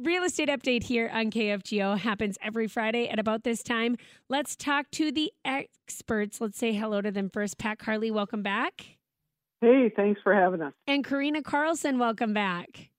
real estate update here on KFGO happens every Friday at about this time. Let's talk to the experts. Let's say hello to them first. Pat Carley, welcome back. Hey, thanks for having us. And Karina Carlson, welcome back.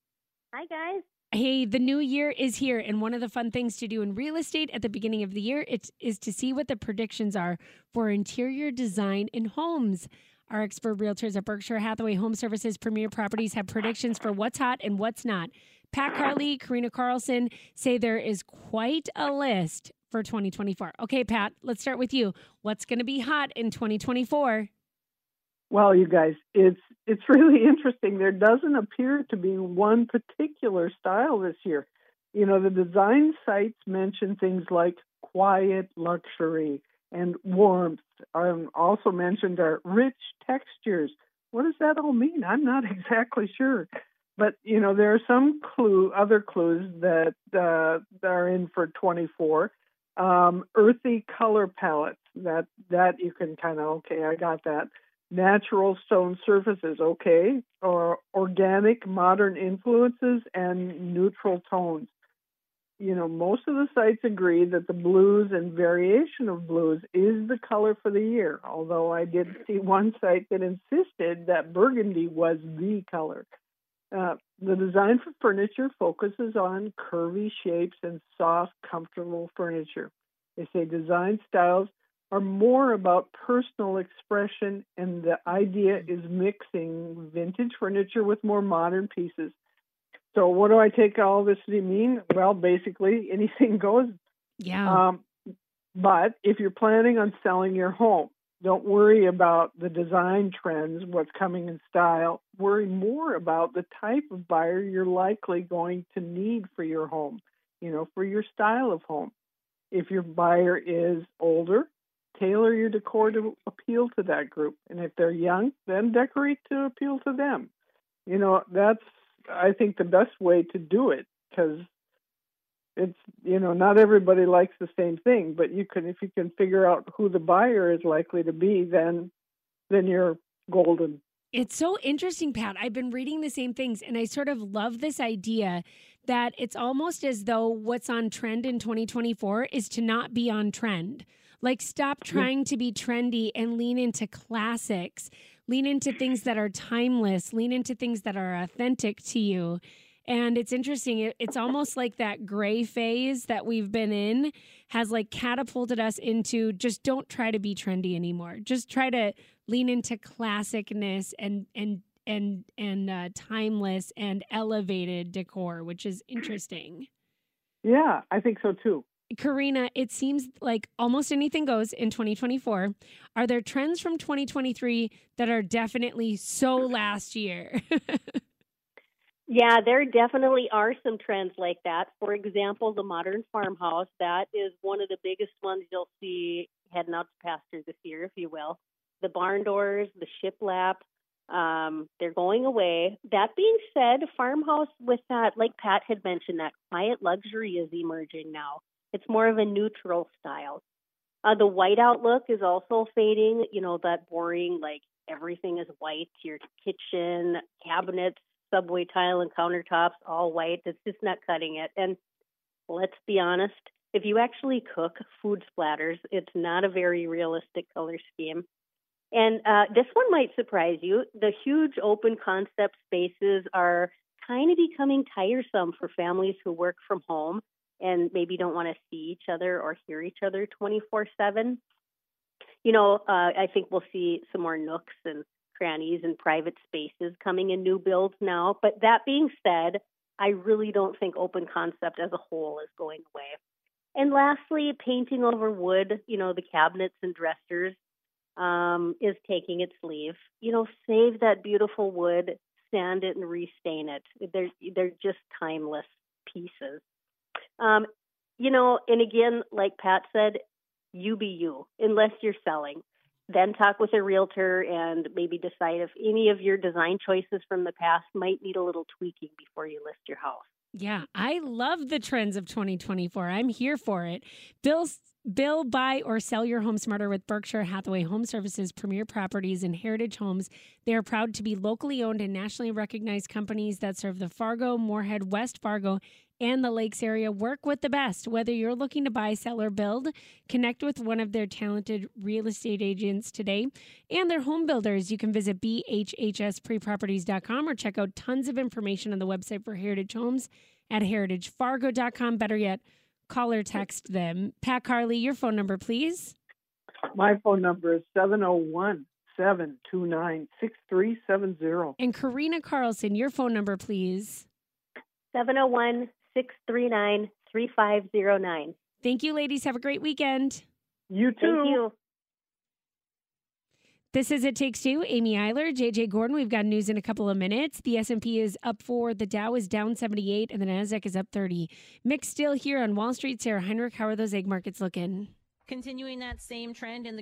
Hi, guys. Hey, the new year is here, and one of the fun things to do in real estate at the beginning of the year it, is to see what the predictions are for interior design in homes. Our expert realtors at Berkshire Hathaway Home Services Premier Properties have predictions for what's hot and what's not. Pat Carley, Karina Carlson say there is quite a list for 2024. Okay, Pat, let's start with you. What's going to be hot in 2024? Well, you guys, it's it's really interesting. There doesn't appear to be one particular style this year. You know, the design sites mention things like quiet luxury and warmth. Um, also mentioned are rich textures. What does that all mean? I'm not exactly sure. But you know, there are some clue, other clues that uh, are in for 24. Um, earthy color palettes. That that you can kind of okay, I got that. Natural stone surfaces, okay, or organic modern influences and neutral tones. You know, most of the sites agree that the blues and variation of blues is the color for the year. Although I did see one site that insisted that burgundy was the color. Uh, the design for furniture focuses on curvy shapes and soft, comfortable furniture. They say design styles are more about personal expression, and the idea is mixing vintage furniture with more modern pieces. So, what do I take all this to mean? Well, basically, anything goes. Yeah. Um, but if you're planning on selling your home, don't worry about the design trends, what's coming in style. Worry more about the type of buyer you're likely going to need for your home, you know, for your style of home. If your buyer is older, tailor your decor to appeal to that group. And if they're young, then decorate to appeal to them. You know, that's, I think, the best way to do it because it's you know not everybody likes the same thing but you can if you can figure out who the buyer is likely to be then then you're golden. It's so interesting pat. I've been reading the same things and i sort of love this idea that it's almost as though what's on trend in 2024 is to not be on trend. Like stop trying to be trendy and lean into classics lean into things that are timeless lean into things that are authentic to you and it's interesting. it's almost like that gray phase that we've been in has like catapulted us into just don't try to be trendy anymore. Just try to lean into classicness and and and and uh, timeless and elevated decor, which is interesting. Yeah, I think so too. Karina, it seems like almost anything goes in 2024. Are there trends from 2023 that are definitely so last year? Yeah, there definitely are some trends like that. For example, the modern farmhouse, that is one of the biggest ones you'll see heading out to pasture this year, if you will. The barn doors, the shiplap, um, they're going away. That being said, farmhouse with that, like Pat had mentioned, that quiet luxury is emerging now. It's more of a neutral style. Uh, the white outlook is also fading. You know, that boring, like everything is white. Your kitchen, cabinets, subway tile and countertops all white. It's just not cutting it. And let's be honest, if you actually cook food splatters, it's not a very realistic color scheme. And uh, this one might surprise you. The huge open concept spaces are kind of becoming tiresome for families who work from home and maybe don't want to see each other or hear each other 24 7. You know, uh, I think we'll see some more nooks and crannies and private spaces coming in new builds now. But that being said, I really don't think open concept as a whole is going away. And lastly, painting over wood, you know, the cabinets and dressers um, is taking its leave. You know, save that beautiful wood, sand it and restain it. They're they're just timeless pieces. Um, you know, and again, like Pat said, you be you, unless you're selling then talk with a realtor and maybe decide if any of your design choices from the past might need a little tweaking before you list your house. Yeah, I love the trends of 2024. I'm here for it. Bill, Bill, buy or sell your home smarter with Berkshire Hathaway Home Services, Premier Properties, and Heritage Homes. They are proud to be locally owned and nationally recognized companies that serve the Fargo, Moorhead, West Fargo, and the Lakes area work with the best. Whether you're looking to buy, sell, or build, connect with one of their talented real estate agents today and their home builders. You can visit bhhspreproperties.com or check out tons of information on the website for Heritage Homes at heritagefargo.com. Better yet, call or text them. Pat Carley, your phone number, please. My phone number is 701 729 6370. And Karina Carlson, your phone number, please. 701 639 3509. Thank you, ladies. Have a great weekend. You too. This is It Takes Two. Amy Eiler, JJ Gordon. We've got news in a couple of minutes. The S&P is up 4, the Dow is down 78, and the Nasdaq is up 30. Mixed still here on Wall Street. Sarah Heinrich, how are those egg markets looking? Continuing that same trend in the